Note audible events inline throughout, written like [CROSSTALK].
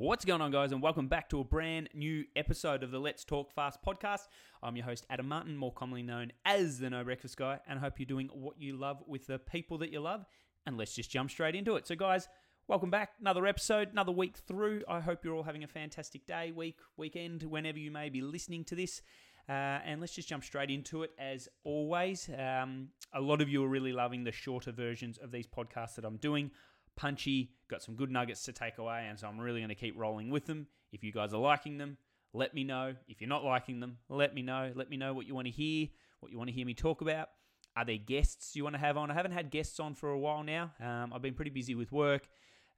What's going on, guys, and welcome back to a brand new episode of the Let's Talk Fast podcast. I'm your host, Adam Martin, more commonly known as the No Breakfast Guy, and I hope you're doing what you love with the people that you love. And let's just jump straight into it. So, guys, welcome back. Another episode, another week through. I hope you're all having a fantastic day, week, weekend, whenever you may be listening to this. Uh, and let's just jump straight into it as always. Um, a lot of you are really loving the shorter versions of these podcasts that I'm doing punchy, got some good nuggets to take away, and so I'm really going to keep rolling with them. If you guys are liking them, let me know. If you're not liking them, let me know. Let me know what you want to hear, what you want to hear me talk about. Are there guests you want to have on? I haven't had guests on for a while now. Um, I've been pretty busy with work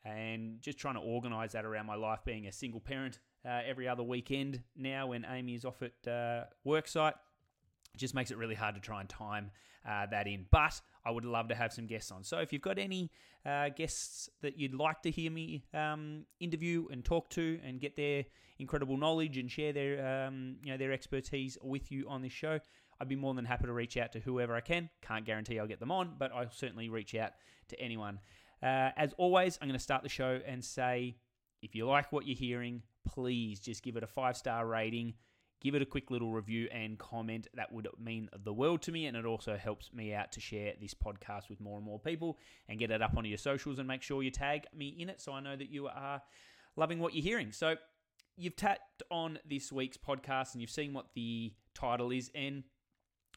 and just trying to organise that around my life being a single parent uh, every other weekend now when Amy is off at uh, work site just makes it really hard to try and time uh, that in. But I would love to have some guests on. So if you've got any uh, guests that you'd like to hear me um, interview and talk to and get their incredible knowledge and share their um, you know their expertise with you on this show, I'd be more than happy to reach out to whoever I can. Can't guarantee I'll get them on, but I'll certainly reach out to anyone. Uh, as always, I'm going to start the show and say if you like what you're hearing, please just give it a five star rating give it a quick little review and comment. That would mean the world to me, and it also helps me out to share this podcast with more and more people and get it up onto your socials and make sure you tag me in it so I know that you are loving what you're hearing. So, you've tapped on this week's podcast and you've seen what the title is, and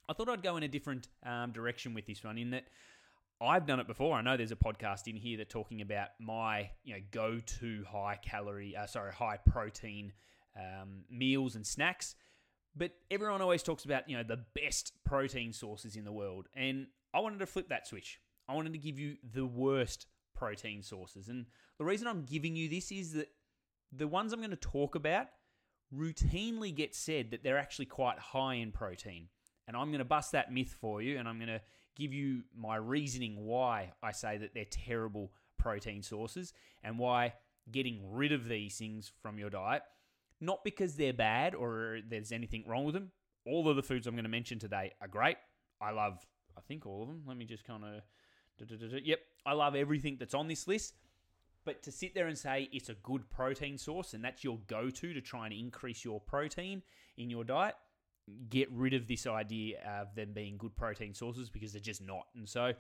I thought I'd go in a different um, direction with this one in that. I've done it before. I know there's a podcast in here that talking about my, you know, go-to high calorie, uh, sorry, high protein um, meals and snacks. But everyone always talks about, you know, the best protein sources in the world. And I wanted to flip that switch. I wanted to give you the worst protein sources. And the reason I'm giving you this is that the ones I'm going to talk about routinely get said that they're actually quite high in protein. And I'm going to bust that myth for you and I'm going to give you my reasoning why I say that they're terrible protein sources and why getting rid of these things from your diet not because they're bad or there's anything wrong with them. All of the foods I'm going to mention today are great. I love, I think, all of them. Let me just kind of. Yep, I love everything that's on this list. But to sit there and say it's a good protein source and that's your go to to try and increase your protein in your diet, get rid of this idea of them being good protein sources because they're just not. And so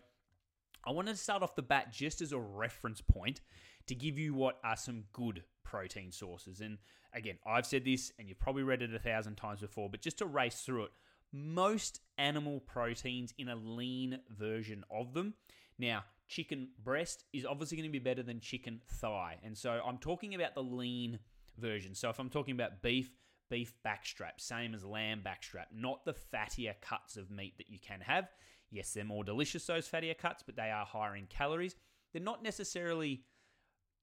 I wanted to start off the bat just as a reference point to give you what are some good protein sources. And again, I've said this and you've probably read it a thousand times before, but just to race through it, most animal proteins in a lean version of them. Now, chicken breast is obviously going to be better than chicken thigh. And so I'm talking about the lean version. So if I'm talking about beef, beef backstrap, same as lamb backstrap, not the fattier cuts of meat that you can have. Yes, they're more delicious, those fattier cuts, but they are higher in calories. They're not necessarily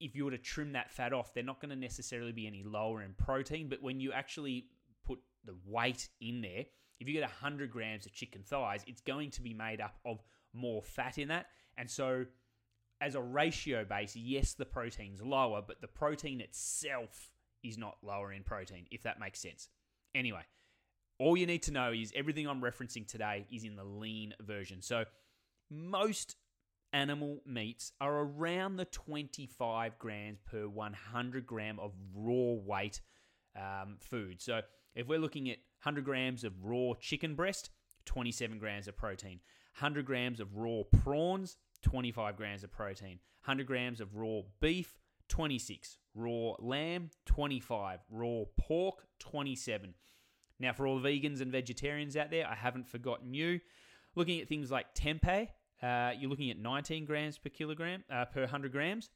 if you were to trim that fat off, they're not going to necessarily be any lower in protein. But when you actually put the weight in there, if you get 100 grams of chicken thighs, it's going to be made up of more fat in that. And so, as a ratio base, yes, the protein's lower, but the protein itself is not lower in protein, if that makes sense. Anyway, all you need to know is everything I'm referencing today is in the lean version. So, most animal meats are around the 25 grams per 100 gram of raw weight um, food. So if we're looking at 100 grams of raw chicken breast, 27 grams of protein. 100 grams of raw prawns, 25 grams of protein. 100 grams of raw beef, 26. Raw lamb, 25. Raw pork, 27. Now, for all vegans and vegetarians out there, I haven't forgotten you. Looking at things like tempeh, uh, you're looking at 19 grams per kilogram uh, per 100 grams.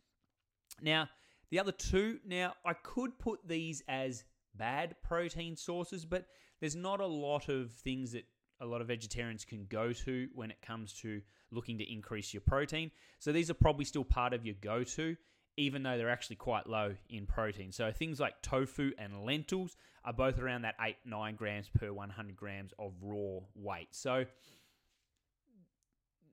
Now, the other two, now I could put these as bad protein sources, but there's not a lot of things that a lot of vegetarians can go to when it comes to looking to increase your protein. So these are probably still part of your go to, even though they're actually quite low in protein. So things like tofu and lentils are both around that 8 9 grams per 100 grams of raw weight. So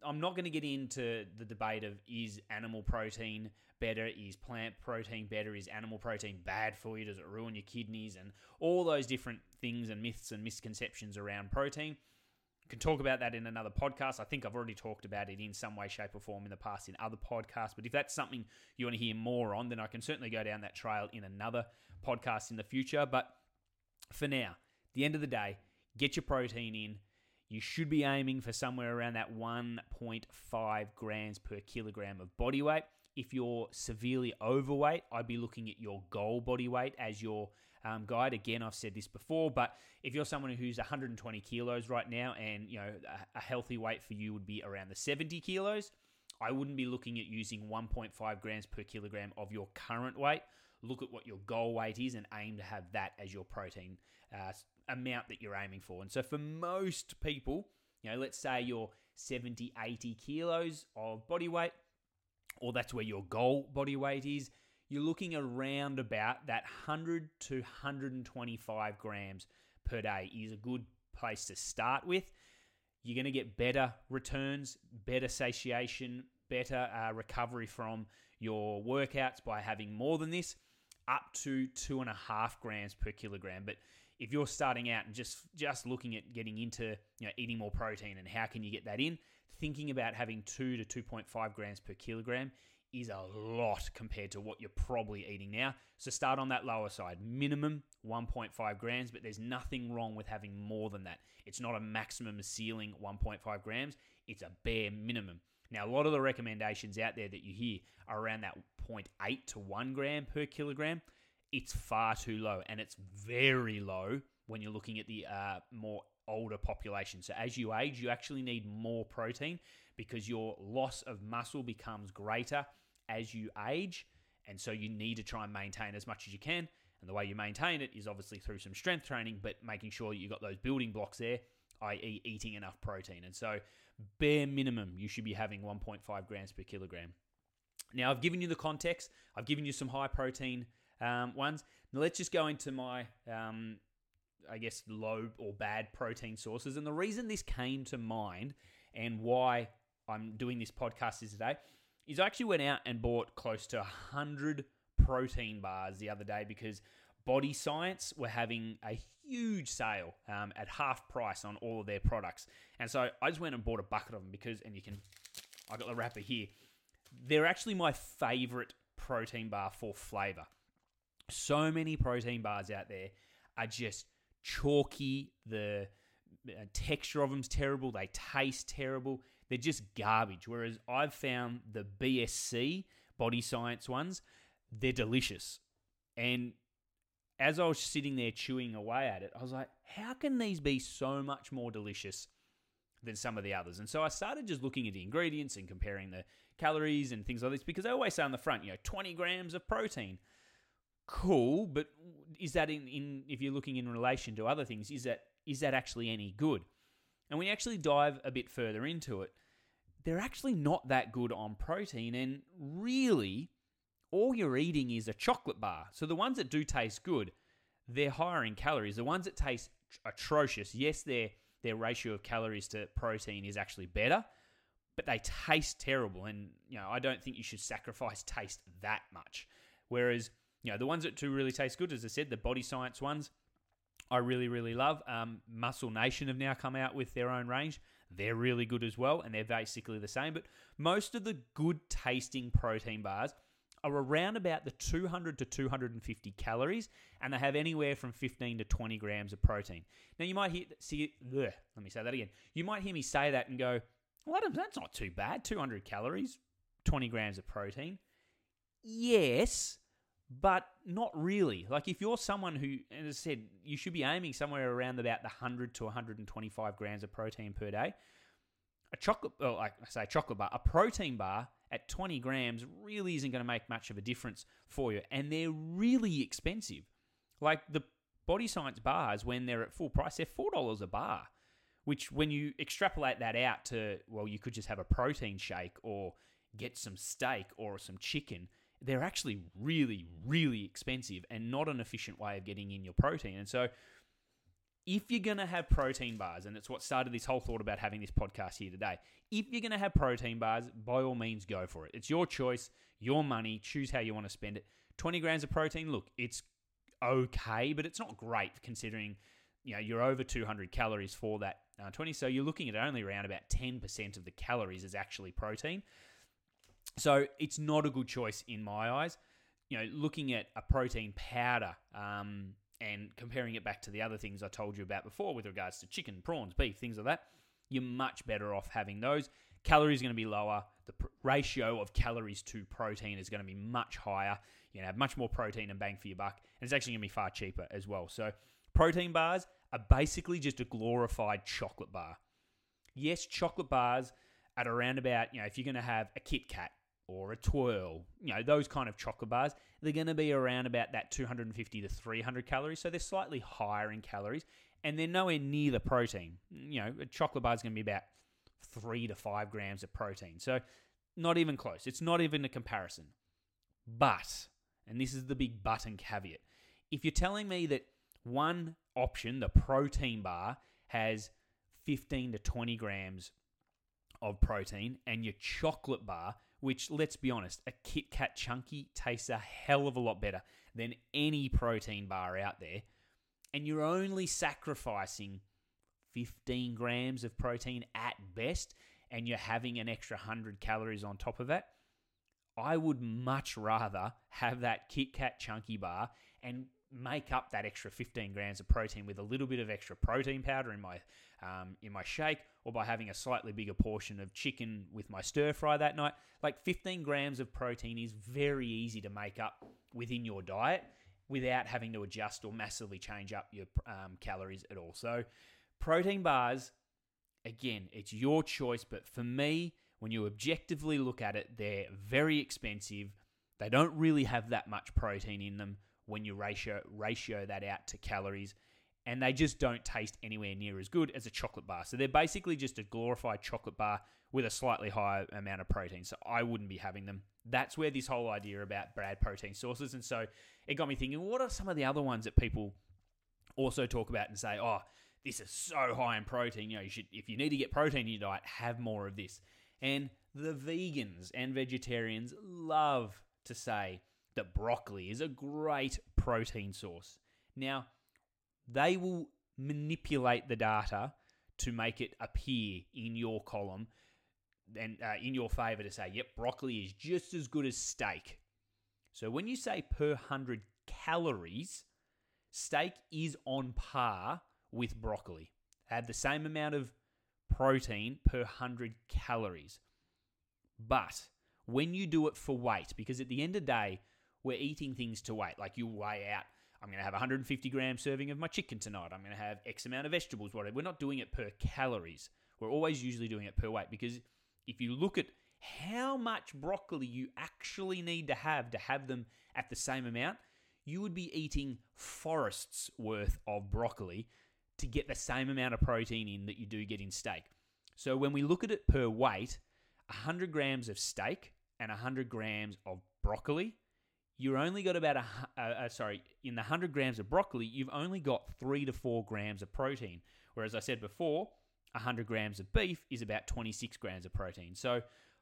I'm not going to get into the debate of is animal protein better, is plant protein better, is animal protein bad for you, does it ruin your kidneys, and all those different things and myths and misconceptions around protein. can talk about that in another podcast. I think I've already talked about it in some way, shape, or form in the past in other podcasts. But if that's something you want to hear more on, then I can certainly go down that trail in another podcast in the future. But for now, the end of the day, get your protein in. You should be aiming for somewhere around that 1.5 grams per kilogram of body weight. If you're severely overweight, I'd be looking at your goal body weight as your um, guide. Again, I've said this before, but if you're someone who's 120 kilos right now, and you know a, healthy weight for you would be around the 70 kilos, I wouldn't be looking at using 1.5 grams per kilogram of your current weight. Look at what your goal weight is and aim to have that as your protein uh, amount that you're aiming for. And so for most people, you know, let's say you're 70, 80 kilos of body weight, or that's where your goal body weight is, you're looking around about that 100 to 125 grams per day is a good place to start with. You're going to get better returns, better satiation, better uh, recovery from your workouts by having more than this, up to two and a half grams per kilogram. But if you're starting out and just just looking at getting into you know eating more protein and how can you get that in, thinking about having two to two point five grams per kilogram is a lot compared to what you're probably eating now. So start on that lower side, minimum 1.5 grams, but there's nothing wrong with having more than that. It's not a maximum ceiling 1.5 grams, it's a bare minimum. Now, a lot of the recommendations out there that you hear are around that 0.8 to 1 gram per kilogram it's far too low, and it's very low when you're looking at the uh, more older population. So as you age, you actually need more protein because your loss of muscle becomes greater as you age, and so you need to try and maintain as much as you can. And the way you maintain it is obviously through some strength training, but making sure you've got those building blocks there, i.e., eating enough protein. And so, bare minimum, you should be having 1.5 grams per kilogram. Now, I've given you the context, I've given you some high protein um, ones. Now let's just go into my, um, I guess, low or bad protein sources. And the reason this came to mind and why I'm doing this podcast is today is I actually went out and bought close to 100 protein bars the other day because Body Science were having a huge sale um, at half price on all of their products. And so I just went and bought a bucket of them because, and you can, I got the wrapper here. They're actually my favorite protein bar for flavor. So many protein bars out there are just chalky. The uh, texture of them's terrible. They taste terrible. They're just garbage. Whereas I've found the BSC body science ones, they're delicious. And as I was sitting there chewing away at it, I was like, how can these be so much more delicious than some of the others? And so I started just looking at the ingredients and comparing the calories and things like this because they always say on the front, you know, 20 grams of protein cool, but is that in, in if you're looking in relation to other things, is that is that actually any good? And when you actually dive a bit further into it, they're actually not that good on protein, and really, all you're eating is a chocolate bar. So the ones that do taste good, they're higher in calories. The ones that taste atrocious, yes, their their ratio of calories to protein is actually better, but they taste terrible. And you know, I don't think you should sacrifice taste that much. Whereas you know, the ones that do really taste good, as I said, the body science ones, I really, really love. Um, Muscle Nation have now come out with their own range. They're really good as well, and they're basically the same. But most of the good tasting protein bars are around about the 200 to 250 calories, and they have anywhere from 15 to 20 grams of protein. Now, you might hear, see, ugh, let me say that again. You might hear me say that and go, well, Adam, that's not too bad. 200 calories, 20 grams of protein. Yes, but not really. Like if you're someone who, as I said, you should be aiming somewhere around about the 100 to 125 grams of protein per day. A chocolate, well, like I say, chocolate bar, a protein bar at 20 grams really isn't going to make much of a difference for you, and they're really expensive. Like the Body Science bars, when they're at full price, they're four dollars a bar. Which, when you extrapolate that out to, well, you could just have a protein shake or get some steak or some chicken they're actually really, really expensive and not an efficient way of getting in your protein. And so, if you're going to have protein bars, and it's what started this whole thought about having this podcast here today, if you're going to have protein bars, by all means, go for it. It's your choice, your money, choose how you want to spend it. 20 grams of protein, look, it's okay, but it's not great considering you know you're over 200 calories for that uh, 20. So you're looking at only around about 10% of the calories is actually protein. So it's not a good choice in my eyes. You know, looking at a protein powder um, and comparing it back to the other things I told you about before with regards to chicken, prawns, beef, things like that, you're much better off having those. Calories are going to be lower. The pr- ratio of calories to protein is going to be much higher. You're going to have much more protein and bang for your buck. And it's actually going to be far cheaper as well. So, protein bars are basically just a glorified chocolate bar. Yes, chocolate bars at around about, you know, if you're going to have a Kit Kat or a twirl, you know, those kind of chocolate bars, they're going to be around about that 250 to 300 calories. So they're slightly higher in calories and they're nowhere near the protein. You know, a chocolate bar is going to be about three to five grams of protein. So not even close. It's not even a comparison. But, and this is the big but and caveat, if you're telling me that one option, the protein bar, has 15 to 20 grams of protein, and your chocolate bar which let's be honest, a Kit Kat Chunky tastes a hell of a lot better than any protein bar out there. And you're only sacrificing 15 grams of protein at best, and you're having an extra 100 calories on top of that. I would much rather have that Kit Kat Chunky bar and make up that extra 15 grams of protein with a little bit of extra protein powder in my um, in my shake, or by having a slightly bigger portion of chicken with my stir fry that night. Like 15 grams of protein is very easy to make up within your diet without having to adjust or massively change up your um, calories at all. So, protein bars, again, it's your choice, but for me, when you objectively look at it, they're very expensive. They don't really have that much protein in them when you ratio ratio that out to calories and they just don't taste anywhere near as good as a chocolate bar. So they're basically just a glorified chocolate bar with a slightly higher amount of protein. So I wouldn't be having them. That's where this whole idea about bad protein sources. And so it got me thinking, what are some of the other ones that people also talk about and say, oh, this is so high in protein. You know, you should if you need to get protein in your diet, have more of this. And the vegans and vegetarians love to say that broccoli is a great protein source. Now, they will manipulate the data to make it appear in your column and uh, in your favor to say, yep, broccoli is just as good as steak. So when you say per 100 calories, steak is on par with broccoli. Add the same amount of protein per 100 calories. But when you do it for weight, because at the end of the day, we're eating things to weight. Like you weigh out I'm going to have 150 gram serving of my chicken tonight. I'm going to have X amount of vegetables, whatever. We're not doing it per calories. We're always usually doing it per weight because if you look at how much broccoli you actually need to have to have them at the same amount, you would be eating forests worth of broccoli to get the same amount of protein in that you do get in steak. So when we look at it per weight, 100 grams of steak and 100 grams of broccoli you're only got about a uh, uh, sorry in the 100 grams of broccoli you've only got 3 to 4 grams of protein. Whereas i said before 100 grams of beef is about 26 grams of protein. So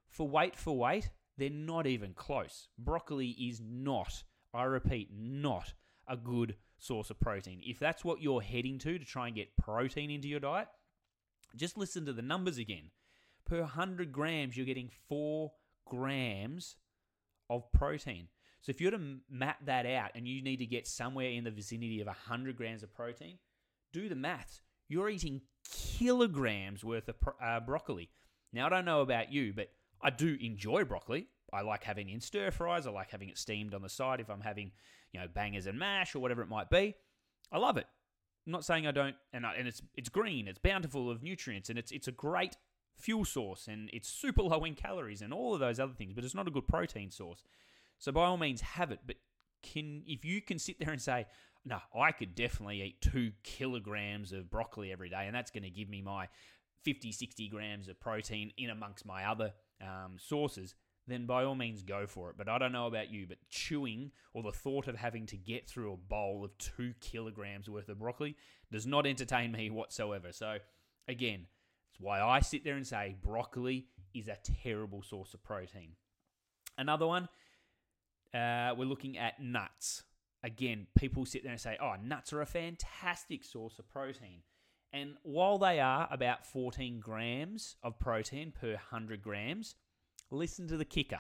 for weight for weight they're not even close. Broccoli is not i repeat not a good source of protein. If that's what you're heading to to try and get protein into your diet just listen to the numbers again. Per 100 grams you're getting 4 grams of protein so if you were to map that out and you need to get somewhere in the vicinity of 100 grams of protein, do the maths. You're eating kilograms worth of uh, broccoli. Now, I don't know about you, but I do enjoy broccoli. I like having it in stir fries. I like having it steamed on the side if I'm having, you know, bangers and mash or whatever it might be. I love it. I'm not saying I don't, and, I, and it's it's green, it's bountiful of nutrients, and it's it's a great fuel source, and it's super low in calories and all of those other things. But it's not a good protein source. So by all means, have it. But can if you can sit there and say, no, I could definitely eat two kilograms of broccoli every day, and that's going to give me my 50, 60 grams of protein in amongst my other um, sources, then by all means go for it. But I don't know about you, but chewing or the thought of having to get through a bowl of two kilograms worth of broccoli does not entertain me whatsoever. So, again, it's why I sit there and say broccoli is a terrible source of protein. Another one uh, we're looking at nuts. again, people sit there and say, oh, nuts are a fantastic source of protein. And while they are about 14 grams of protein per 100 grams, listen to the kicker.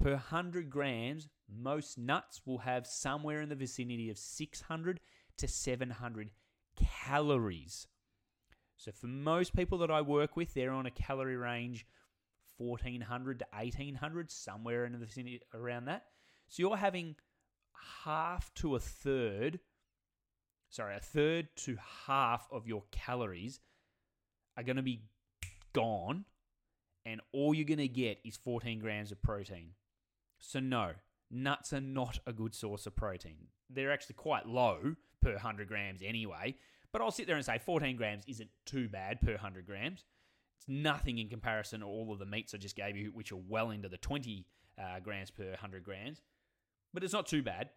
Per 100 grams, most nuts will have somewhere in the vicinity of 600 to 700 calories. So for most people that I work with, they're on a calorie range 1400 to 1800, somewhere in the vicinity around that. So you're having half to a third, sorry, a third to half of your calories are going to be gone, and all you're going to get is 14 grams of protein. So, no, nuts are not a good source of protein. They're actually quite low per 100 grams anyway, but I'll sit there and say 14 grams isn't too bad per 100 grams. It's nothing in comparison to all of the meats I just gave you, which are well into the 20 uh, grams per 100 grams but it's not too bad.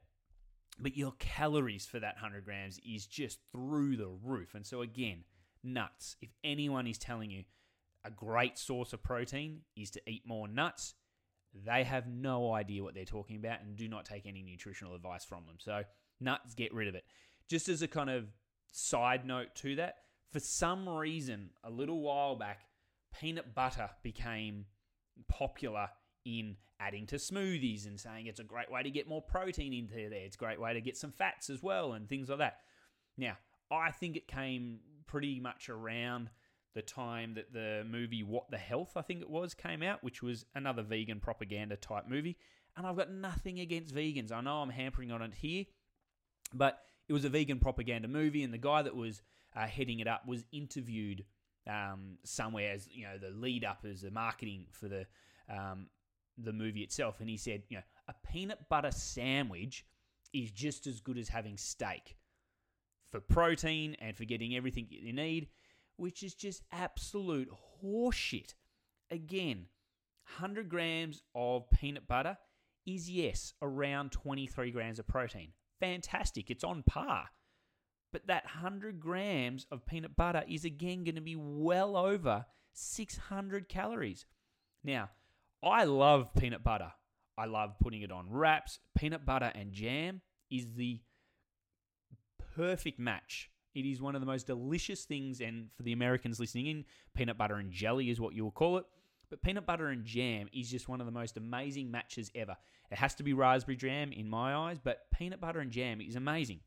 But your calories for that 100 grams is just through the roof. And so, again, nuts. If anyone is telling you a great source of protein is to eat more nuts, they have no idea what they're talking about and do not take any nutritional advice from them. So, nuts, get rid of it. Just as a kind of side note to that, for some reason, a little while back, peanut butter became popular in adding to smoothies and saying it's a great way to get more protein into there. It's a great way to get some fats as well and things like that. Now, I think it came pretty much around the time that the movie What the Health, I think it was, came out, which was another vegan propaganda type movie. And I've got nothing against vegans. I know I'm hampering on it here, but it was a vegan propaganda movie, and the guy that was uh, heading it up was interviewed um, somewhere as you know the lead up as the marketing for the um, the movie itself, and he said, you know, a peanut butter sandwich is just as good as having steak for protein and for getting everything you need, which is just absolute horseshit. Again, 100 grams of peanut butter is, yes, around 23 grams of protein. Fantastic, it's on par. But that 100 grams of peanut butter is again going to be well over 600 calories. Now, I love peanut butter. I love putting it on wraps. Peanut butter and jam is the perfect match. It is one of the most delicious things, and for the Americans listening in, peanut butter and jelly is what you will call it. But peanut butter and jam is just one of the most amazing matches ever. It has to be raspberry jam in my eyes, but peanut butter and jam is amazing.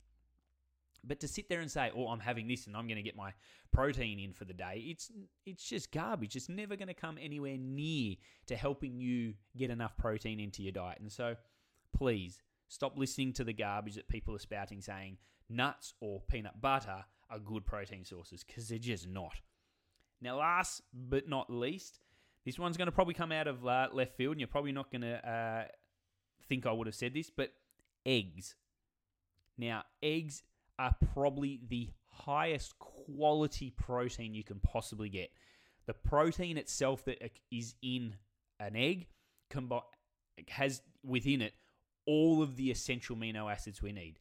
But to sit there and say, "Oh, I'm having this and I'm going to get my protein in for the day," it's it's just garbage. It's never going to come anywhere near to helping you get enough protein into your diet. And so, please stop listening to the garbage that people are spouting, saying nuts or peanut butter are good protein sources because they're just not. Now, last but not least, this one's going to probably come out of uh, left field, and you're probably not going to uh, think I would have said this, but eggs. Now, eggs are probably the highest quality protein you can possibly get. The protein itself that is in an egg has within it all of the essential amino acids we need.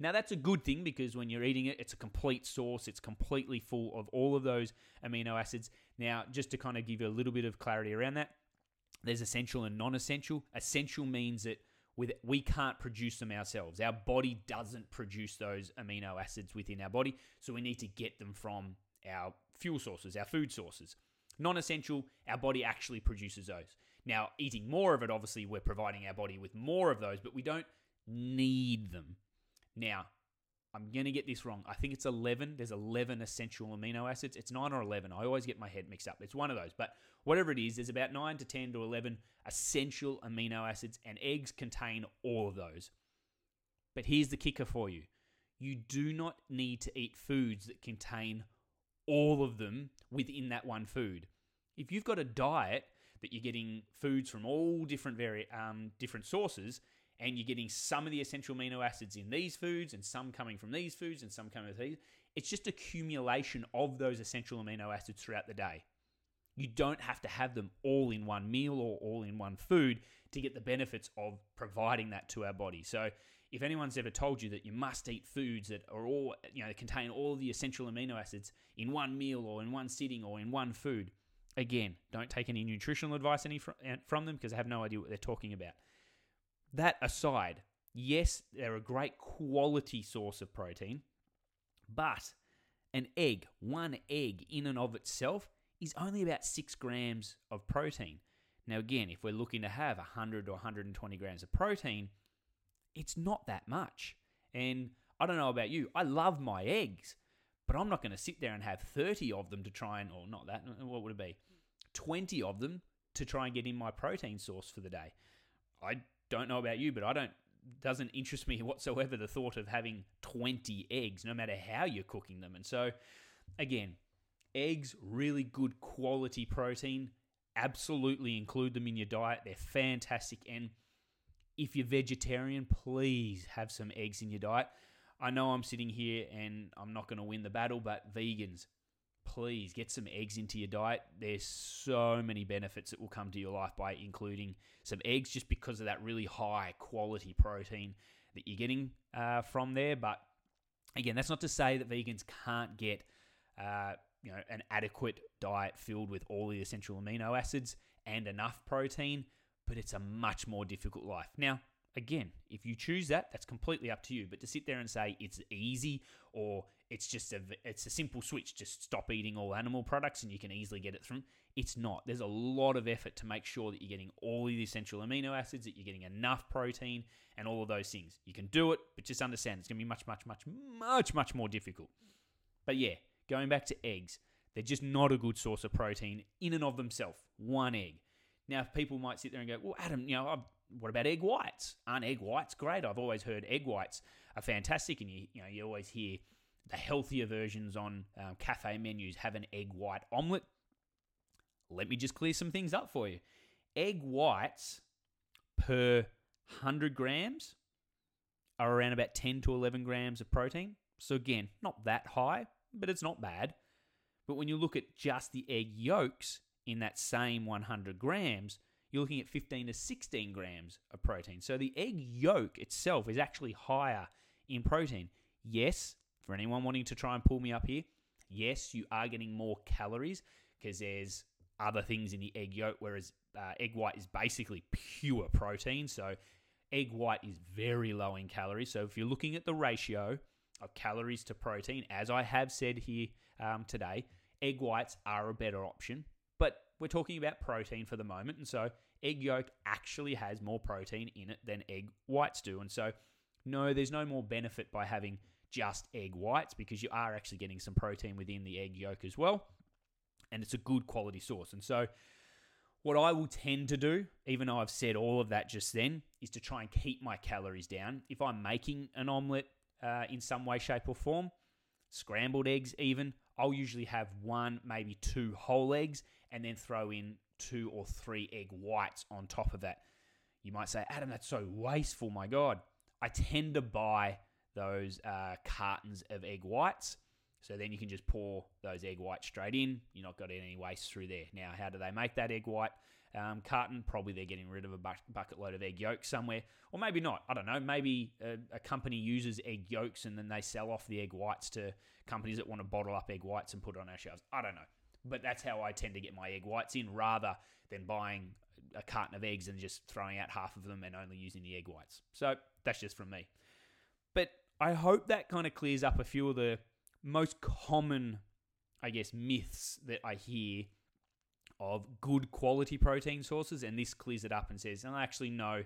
Now, that's a good thing because when you're eating it, it's a complete source. It's completely full of all of those amino acids. Now, just to kind of give you a little bit of clarity around that, there's essential and non essential. Essential means that with we can't produce them ourselves. Our body doesn't produce those amino acids within our body, so we need to get them from our fuel sources, our food sources. Non-essential, our body actually produces those. Now, eating more of it, obviously, we're providing our body with more of those, but we don't need them. Now, I'm going to get this wrong. I think it's 11. There's 11 essential amino acids. It's 9 or 11. I always get my head mixed up. It's one of those. But whatever it is, there's about 9 to 10 to 11 essential amino acids, and eggs contain all of those. But here's the kicker for you you do not need to eat foods that contain all of them within that one food. If you've got a diet that you're getting foods from all different vari- um, different sources, and you're getting some of the essential amino acids in these foods and some coming from these foods and some coming from these. It's just accumulation of those essential amino acids throughout the day. You don't have to have them all in one meal or all in one food to get the benefits of providing that to our body. So, if anyone's ever told you that you must eat foods that are all, you know, contain all the essential amino acids in one meal or in one sitting or in one food, again, don't take any nutritional advice any eh, from them because I have no idea what they're talking about. That aside, yes, they're a great quality source of protein, but an egg, one egg in and of itself, is only about six grams of protein. Now, again, if we're looking to have 100 or 120 grams of protein, it's not that much. And I don't know about you, I love my eggs, but I'm not going to sit there and have 30 of them to try and, or not that, what would it be? 20 of them to try and get in my protein source for the day. I don't know about you, but I don't doesn't interest me [LAUGHS] whatsoever the thought of having 20 eggs, no matter how you're cooking them. And so, again, eggs, really good quality protein. Absolutely include them in your diet. They're fantastic. And if you're vegetarian, please have some eggs in your diet. I know I'm sitting here and I'm not going to win the battle, but vegans, please get some eggs into your diet. There's so many benefits that will come to your life by including some eggs just because of that really high quality protein that you're getting uh, from there. But again, that's not to say that vegans can't get uh, you know an adequate diet filled with all the essential amino acids and enough protein, but it's a much more difficult life. Now, again, if you choose that, that's completely up to you. But to sit there and say it's easy or it's just a it's a simple switch, just stop eating all animal products and you can easily get it from. It's not. There's a lot of effort to make sure that you're getting all the essential amino acids, that you're getting enough protein, and all of those things. You can do it, but just understand it's going to be much, much, much, much, much more difficult. But yeah, going back to eggs, they're just not a good source of protein in and of themselves. One egg. Now, people might sit there and go, "Well, Adam, you know, I've what about egg whites? Aren't egg whites great? I've always heard egg whites are fantastic, and you you know you always hear the healthier versions on um, cafe menus have an egg white omelette. Let me just clear some things up for you. Egg whites per 100 grams are around about 10 to 11 grams of protein. So, again, not that high, but it's not bad. But when you look at just the egg yolks in that same 100 grams, you're looking at 15 to 16 grams of protein. So the egg yolk itself is actually higher in protein. Yes, for anyone wanting to try and pull me up here, yes, you are getting more calories because there's other things in the egg yolk, whereas uh, egg white is basically pure protein. So egg white is very low in calories. So if you're looking at the ratio of calories to protein, as I have said here um, today, egg whites are a better option. But we're talking about protein for the moment. And so egg yolk actually has more protein in it than egg whites do. And so, no, there's no more benefit by having just egg whites because you are actually getting some protein within the egg yolk as well. And it's a good quality source. And so, what I will tend to do, even though I've said all of that just then, is to try and keep my calories down. If I'm making an omelette uh, in some way, shape, or form, scrambled eggs even, I'll usually have one, maybe two whole eggs, and then throw in two or three egg whites on top of that. You might say, Adam, that's so wasteful, my God. I tend to buy those uh, cartons of egg whites. So then you can just pour those egg whites straight in. You're not got any waste through there. Now, how do they make that egg white um, carton? Probably they're getting rid of a bucket load of egg yolks somewhere, or maybe not. I don't know. Maybe a, a, company uses egg yolks and then they sell off the egg whites to companies that want to bottle up egg whites and put it on our shelves. I don't know. But that's how I tend to get my egg whites in rather than buying a carton of eggs and just throwing out half of them and only using the egg whites. So that's just from me. But I hope that kind of clears up a few of the most common, I guess, myths that I hear of good quality protein sources. And this clears it up and says, oh, actually, no,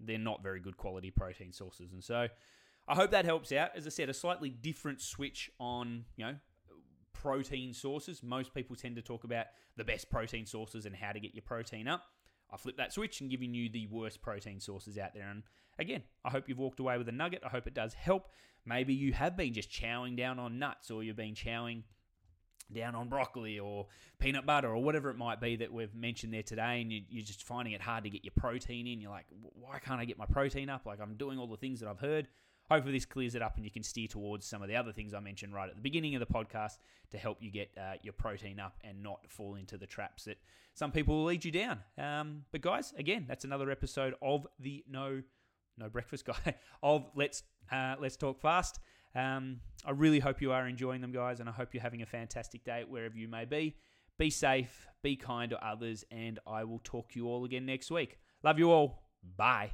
they're not very good quality protein sources. And so I hope that helps out. As I said, a slightly different switch on, you know, protein sources. Most people tend to talk about the best protein sources and how to get your protein up. I flip that switch and giving you the worst protein sources out there. And again, I hope you've walked away with a nugget. I hope it does help. Maybe you have been just chowing down on nuts or you've been chowing down on broccoli or peanut butter or whatever it might be that we've mentioned there today and you, are just finding it hard to get your protein in. You're like, why can't I get my protein up? Like I'm doing all the things that I've heard. Hopefully, this clears it up and you can steer towards some of the other things I mentioned right at the beginning of the podcast to help you get uh, your protein up and not fall into the traps that some people will lead you down. Um, but guys, again, that's another episode of the No No Breakfast [LAUGHS] Guy of Let's uh, Let's Talk Fast. Um, I really hope you are enjoying them, guys, and I hope you're having a fantastic day wherever you may be. Be safe, be kind to others, and I will talk to you all again next week. Love you all. Bye.